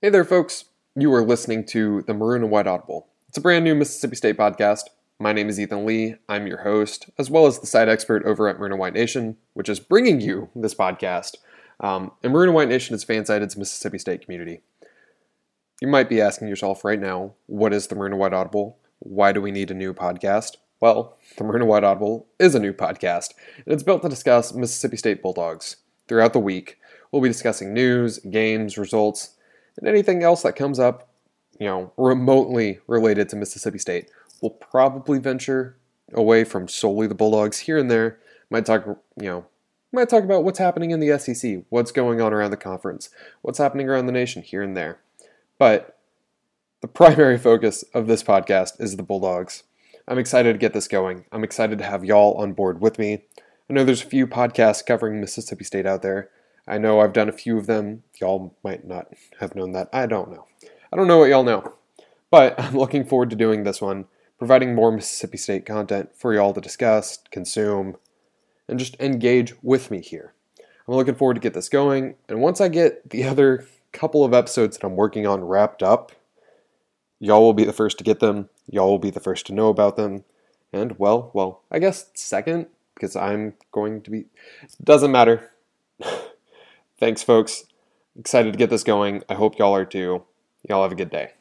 Hey there, folks. You are listening to the Maroon and White Audible. It's a brand new Mississippi State podcast. My name is Ethan Lee. I'm your host, as well as the site expert over at Maroon and White Nation, which is bringing you this podcast. Um, and Maroon and White Nation is FanSided's Mississippi State community. You might be asking yourself right now, what is the Maroon and White Audible? Why do we need a new podcast? Well, the Maroon and White Audible is a new podcast, and it's built to discuss Mississippi State Bulldogs. Throughout the week, we'll be discussing news, games, results, and anything else that comes up, you know, remotely related to Mississippi State. We'll probably venture away from solely the Bulldogs here and there. Might talk, you know, might talk about what's happening in the SEC, what's going on around the conference, what's happening around the nation here and there. But the primary focus of this podcast is the Bulldogs. I'm excited to get this going. I'm excited to have y'all on board with me. I know there's a few podcasts covering Mississippi State out there. I know I've done a few of them. Y'all might not have known that. I don't know. I don't know what y'all know. But I'm looking forward to doing this one, providing more Mississippi State content for y'all to discuss, consume, and just engage with me here. I'm looking forward to get this going. And once I get the other couple of episodes that I'm working on wrapped up, y'all will be the first to get them. Y'all will be the first to know about them. And well, well, I guess second, because I'm going to be. Doesn't matter. Thanks, folks. Excited to get this going. I hope y'all are too. Y'all have a good day.